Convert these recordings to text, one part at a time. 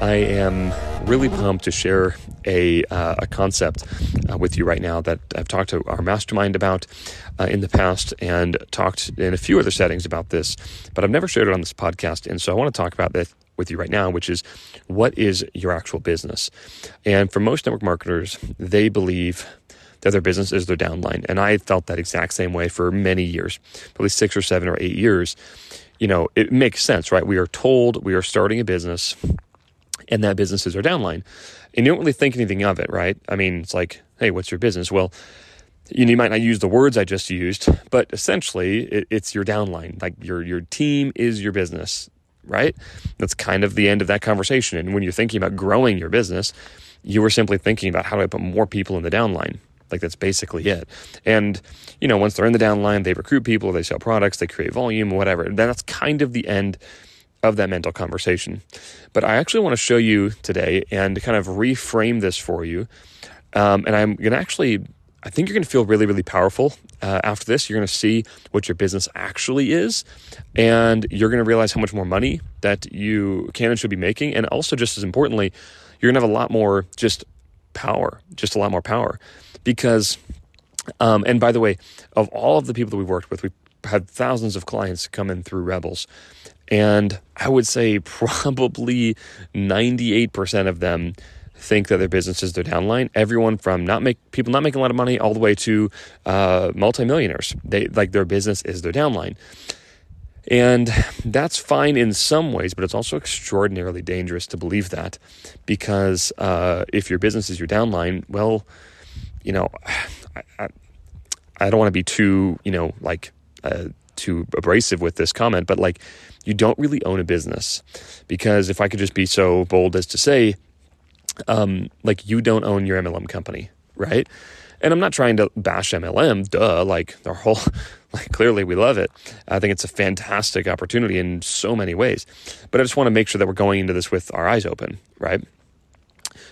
I am really pumped to share a, uh, a concept uh, with you right now that I've talked to our mastermind about uh, in the past and talked in a few other settings about this, but I've never shared it on this podcast. And so I want to talk about this with you right now, which is what is your actual business? And for most network marketers, they believe that their business is their downline. And I felt that exact same way for many years, probably six or seven or eight years. You know, it makes sense, right? We are told we are starting a business and that business is downline. And you don't really think anything of it, right? I mean, it's like, hey, what's your business? Well, you, might not use the words I just used, but essentially it, it's your downline. Like your your team is your business, right? That's kind of the end of that conversation. And when you're thinking about growing your business, you were simply thinking about how do I put more people in the downline. Like that's basically it. And you know, once they're in the downline, they recruit people, they sell products, they create volume, whatever. That's kind of the end of that mental conversation. But I actually want to show you today and kind of reframe this for you. Um, and I'm going to actually, I think you're going to feel really, really powerful uh, after this. You're going to see what your business actually is, and you're going to realize how much more money that you can and should be making. And also, just as importantly, you're going to have a lot more just power, just a lot more power. Because, um, and by the way, of all of the people that we've worked with, we've had thousands of clients come in through Rebels. And I would say probably 98% of them think that their business is their downline. Everyone from not make people not making a lot of money all the way to uh, multimillionaires. They like their business is their downline. And that's fine in some ways, but it's also extraordinarily dangerous to believe that because uh, if your business is your downline, well, you know, I, I, I don't want to be too, you know, like uh, too abrasive with this comment, but like you don't really own a business because if I could just be so bold as to say, um, like you don't own your MLM company, right? And I'm not trying to bash MLM, duh, like their whole, like clearly we love it. I think it's a fantastic opportunity in so many ways. But I just want to make sure that we're going into this with our eyes open, right?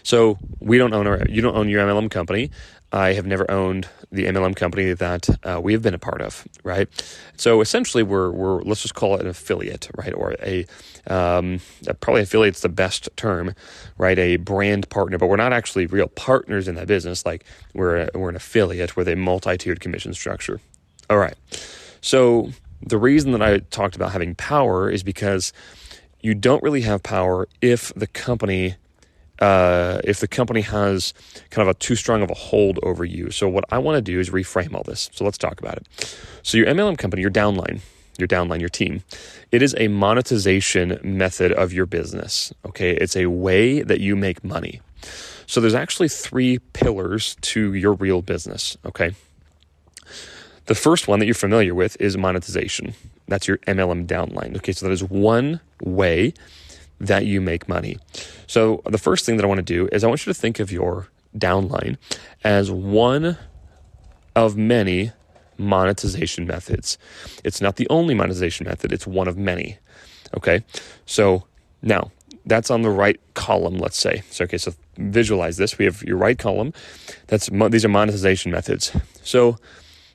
So we don't own our, you don't own your MLM company. I have never owned the MLM company that uh, we have been a part of, right? So essentially, we're we're let's just call it an affiliate, right, or a um, probably affiliate's the best term, right? A brand partner, but we're not actually real partners in that business. Like we're a, we're an affiliate with a multi-tiered commission structure. All right, so the reason that I talked about having power is because you don't really have power if the company uh, if the company has kind of a too strong of a hold over you. So what I want to do is reframe all this. So let's talk about it. So your MLM company, your downline, your downline, your team, it is a monetization method of your business. Okay, it's a way that you make money. So there's actually three pillars to your real business. Okay. The first one that you're familiar with is monetization. That's your MLM downline. Okay, so that is one way that you make money. So, the first thing that I want to do is I want you to think of your downline as one of many monetization methods. It's not the only monetization method, it's one of many. Okay, so now that's on the right column, let's say. So, okay, so visualize this. We have your right column. That's these are monetization methods. So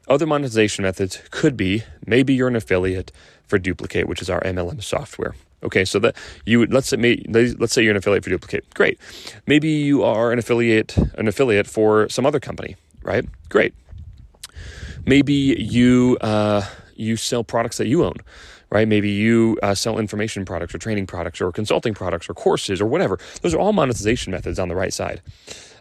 other monetization methods could be maybe you're an affiliate for Duplicate, which is our MLM software. Okay, so that you would let's say let's say you're an affiliate for Duplicate. Great. Maybe you are an affiliate an affiliate for some other company, right? Great. Maybe you uh, you sell products that you own, right? Maybe you uh, sell information products or training products or consulting products or courses or whatever. Those are all monetization methods on the right side.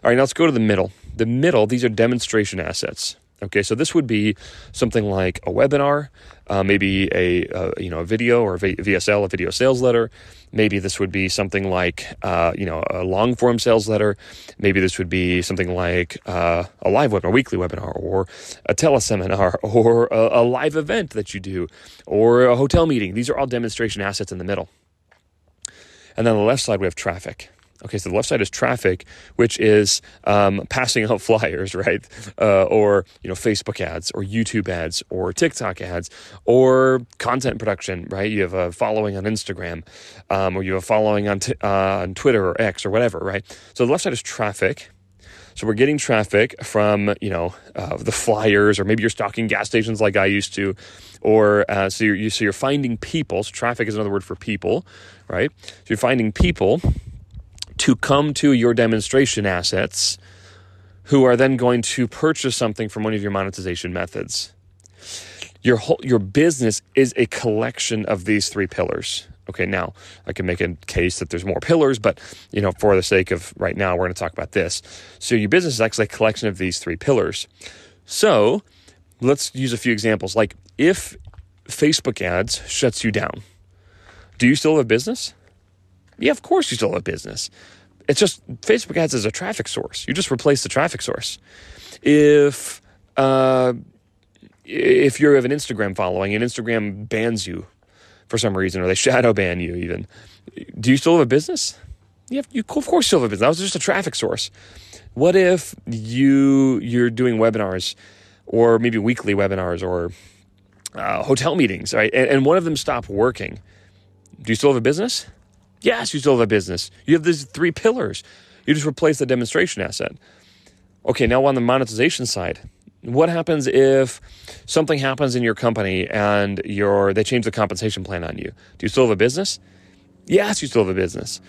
All right, now let's go to the middle. The middle, these are demonstration assets. Okay, so this would be something like a webinar, uh, maybe a uh, you know a video or a VSL, a video sales letter. Maybe this would be something like uh, you know a long form sales letter. Maybe this would be something like uh, a live webinar, a weekly webinar, or a teleseminar, or a, a live event that you do, or a hotel meeting. These are all demonstration assets in the middle. And then on the left side we have traffic. Okay, so the left side is traffic, which is um, passing out flyers, right? Uh, or you know, Facebook ads, or YouTube ads, or TikTok ads, or content production, right? You have a following on Instagram, um, or you have a following on t- uh, on Twitter or X or whatever, right? So the left side is traffic. So we're getting traffic from you know uh, the flyers, or maybe you're stocking gas stations like I used to, or uh, so you're so you're finding people. So traffic is another word for people, right? So you're finding people to come to your demonstration assets who are then going to purchase something from one of your monetization methods. Your whole your business is a collection of these three pillars. Okay, now I can make a case that there's more pillars, but you know, for the sake of right now, we're going to talk about this. So your business is actually a collection of these three pillars. So let's use a few examples. Like if Facebook ads shuts you down, do you still have a business? Yeah, of course you still have business. It's just Facebook ads is a traffic source. You just replace the traffic source. If uh, if you have an Instagram following and Instagram bans you for some reason, or they shadow ban you, even, do you still have a business? Yeah, you of course you still have a business. That was just a traffic source. What if you you're doing webinars, or maybe weekly webinars, or uh, hotel meetings, right? And, and one of them stop working. Do you still have a business? Yes, you still have a business. You have these three pillars. You just replace the demonstration asset. Okay, now on the monetization side, what happens if something happens in your company and your they change the compensation plan on you? Do you still have a business? Yes, you still have a business.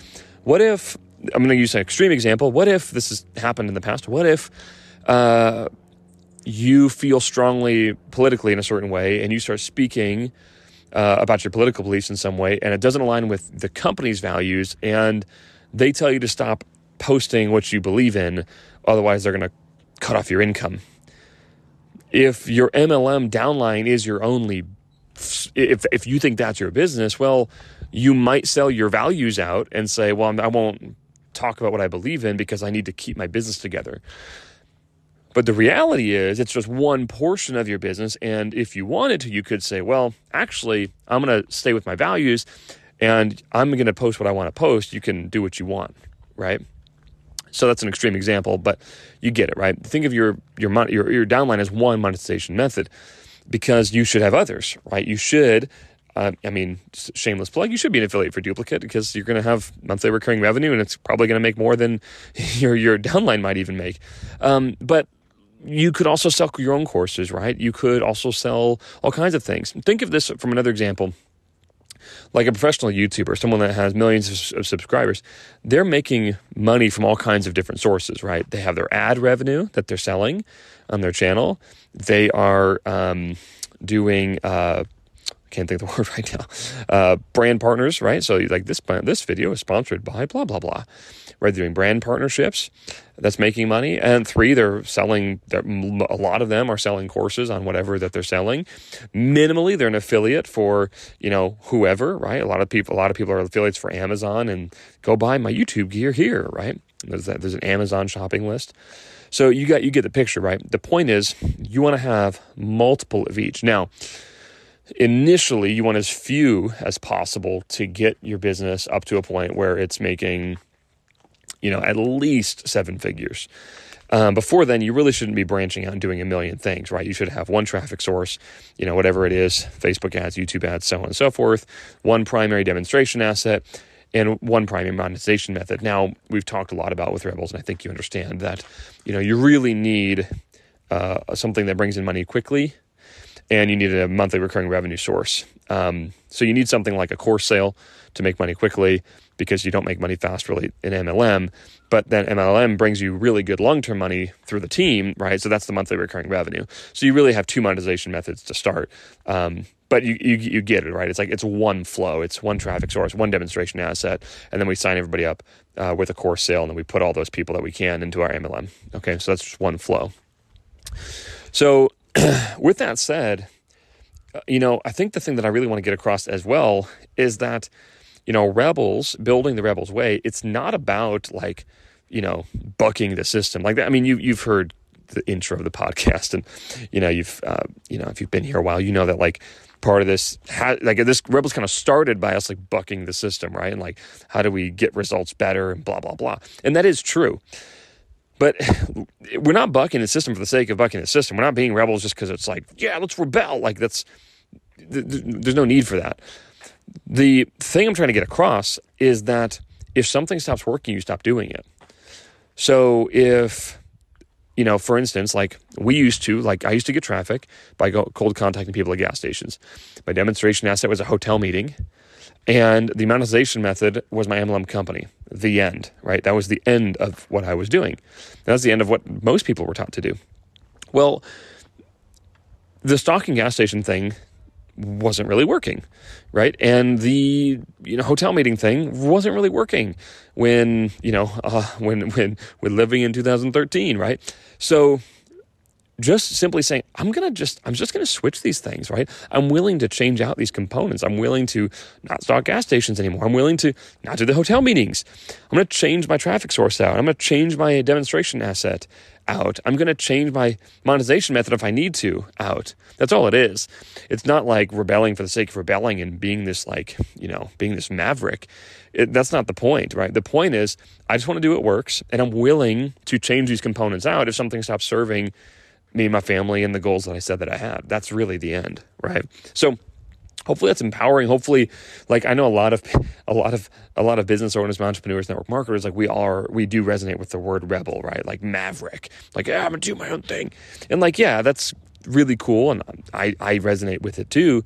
What if I'm going to use an extreme example? What if this has happened in the past? What if uh, you feel strongly politically in a certain way and you start speaking uh, about your political beliefs in some way, and it doesn't align with the company's values, and they tell you to stop posting what you believe in, otherwise, they're going to cut off your income. If your MLM downline is your only, if, if you think that's your business, well, you might sell your values out and say, well, I won't talk about what I believe in because I need to keep my business together. But the reality is, it's just one portion of your business. And if you wanted to, you could say, well, actually, I'm going to stay with my values and I'm going to post what I want to post. You can do what you want, right? So that's an extreme example, but you get it, right? Think of your your your, your downline as one monetization method because you should have others, right? You should uh, I mean, shameless plug, you should be an affiliate for Duplicate because you're going to have monthly recurring revenue and it's probably going to make more than your, your downline might even make. Um, but you could also sell your own courses, right? You could also sell all kinds of things. Think of this from another example. Like a professional YouTuber, someone that has millions of subscribers, they're making money from all kinds of different sources, right? They have their ad revenue that they're selling on their channel. They are um, doing uh, can't think of the word right now. Uh, brand partners, right? So like this this video is sponsored by blah blah blah. Right, doing brand partnerships that's making money, and three, they're selling. They're, a lot of them are selling courses on whatever that they're selling. Minimally, they're an affiliate for you know whoever, right? A lot of people, a lot of people are affiliates for Amazon, and go buy my YouTube gear here, right? There's that. There's an Amazon shopping list. So you got you get the picture, right? The point is, you want to have multiple of each. Now initially you want as few as possible to get your business up to a point where it's making you know at least seven figures um, before then you really shouldn't be branching out and doing a million things right you should have one traffic source you know whatever it is facebook ads youtube ads so on and so forth one primary demonstration asset and one primary monetization method. Now, we've talked a lot about with Rebels, and I think you understand that, you know, you really need uh, something that brings in money quickly, and you need a monthly recurring revenue source. Um, so you need something like a course sale to make money quickly because you don't make money fast really in MLM. But then MLM brings you really good long term money through the team, right? So that's the monthly recurring revenue. So you really have two monetization methods to start. Um, but you, you you get it right. It's like it's one flow. It's one traffic source, one demonstration asset, and then we sign everybody up uh, with a course sale, and then we put all those people that we can into our MLM. Okay, so that's just one flow. So, with that said, uh, you know, I think the thing that I really want to get across as well is that, you know, Rebels building the Rebels way. It's not about like, you know, bucking the system like that. I mean, you you've heard the intro of the podcast, and you know, you've uh, you know, if you've been here a while, you know that like part of this like this rebels kind of started by us like bucking the system right and like how do we get results better and blah blah blah and that is true but we're not bucking the system for the sake of bucking the system. We're not being rebels just because it's like yeah let's rebel. Like that's there's no need for that. The thing i'm trying to get across is that if something stops working you stop doing it. So if you know, for instance, like we used to, like I used to get traffic by cold contacting people at gas stations. My demonstration asset was a hotel meeting, and the monetization method was my MLM company. The end, right? That was the end of what I was doing. That was the end of what most people were taught to do. Well, the stocking gas station thing wasn't really working, right? And the you know hotel meeting thing wasn't really working when you know uh, when when when living in 2013, right? So just simply saying i'm going to just i'm just going to switch these things right i'm willing to change out these components i'm willing to not stock gas stations anymore i'm willing to not do the hotel meetings i'm going to change my traffic source out i'm going to change my demonstration asset out. I'm going to change my monetization method if I need to out. That's all it is. It's not like rebelling for the sake of rebelling and being this like, you know, being this maverick. It, that's not the point, right? The point is I just want to do what works and I'm willing to change these components out if something stops serving me, and my family, and the goals that I said that I had. That's really the end, right? So hopefully that's empowering. Hopefully like i know a lot of a lot of a lot of business owners entrepreneurs network marketers like we are we do resonate with the word rebel right? Like maverick. Like yeah, i'm gonna do my own thing. And like yeah that's really cool and i i resonate with it too.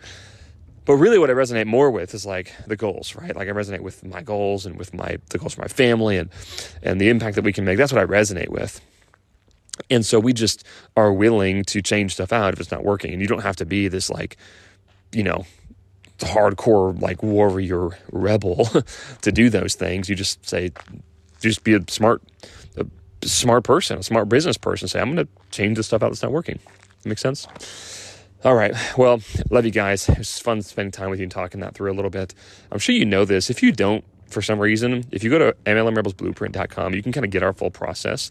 But really what i resonate more with is like the goals right? Like i resonate with my goals and with my the goals for my family and and the impact that we can make. That's what i resonate with and so we just are willing to change stuff out if it's not working and you don't have to be this like you know hardcore like warrior rebel to do those things. You just say, just be a smart, a smart person, a smart business person. Say, I'm going to change the stuff out that's not working. Make sense? All right. Well, love you guys. It was fun spending time with you and talking that through a little bit. I'm sure you know this. If you don't, for some reason, if you go to MLMRebelsBlueprint.com, you can kind of get our full process.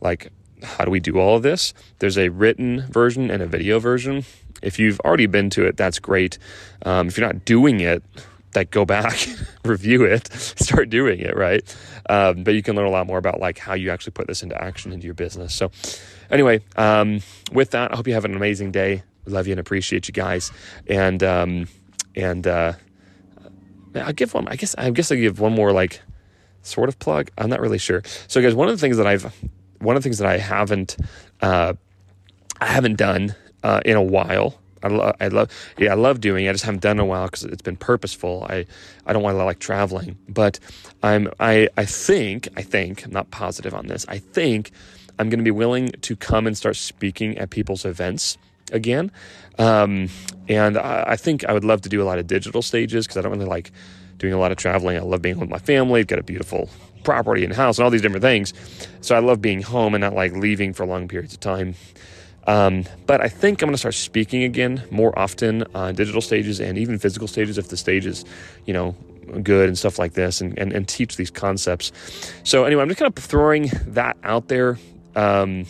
Like, how do we do all of this? There's a written version and a video version. If you've already been to it, that's great. Um, if you're not doing it, like go back, review it, start doing it, right? Um, but you can learn a lot more about like how you actually put this into action into your business. So, anyway, um, with that, I hope you have an amazing day. Love you and appreciate you guys. And um, and uh, I'll give one. I guess I guess I give one more like sort of plug. I'm not really sure. So, guys, one of the things that I've one of the things that I haven't uh, I haven't done uh, in a while. I, lo- I love, yeah, I love doing. it. I just haven't done in a while because it's been purposeful. I, I don't want to like traveling, but I'm, I, I think, I think, I'm not positive on this. I think I'm going to be willing to come and start speaking at people's events again. Um, and I, I, think I would love to do a lot of digital stages because I don't really like doing a lot of traveling. I love being with my family, got a beautiful property and house and all these different things. So I love being home and not like leaving for long periods of time. Um, but I think I'm going to start speaking again more often on digital stages and even physical stages if the stage is, you know, good and stuff like this and, and, and teach these concepts. So, anyway, I'm just kind of throwing that out there. Um,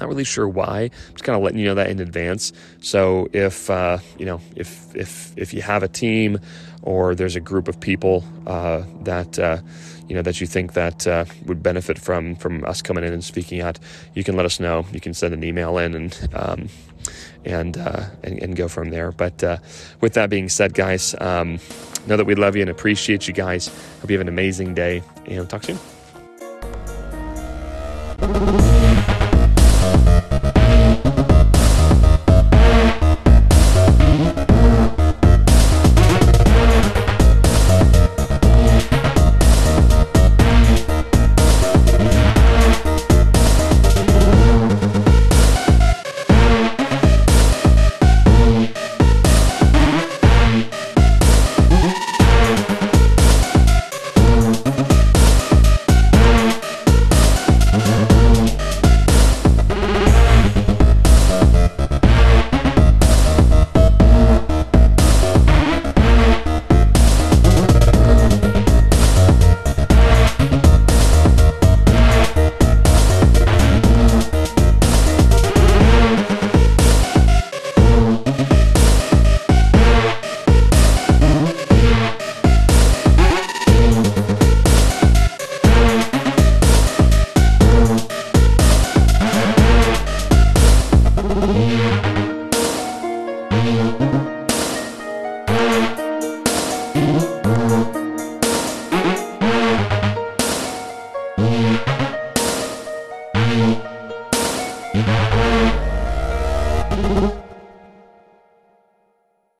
not really sure why. I'm just kind of letting you know that in advance. So if uh, you know if if if you have a team or there's a group of people uh, that uh, you know that you think that uh, would benefit from from us coming in and speaking at, you can let us know. You can send an email in and um, and, uh, and, and go from there. But uh, with that being said, guys, um, know that we love you and appreciate you guys. Hope you have an amazing day, and we'll talk soon.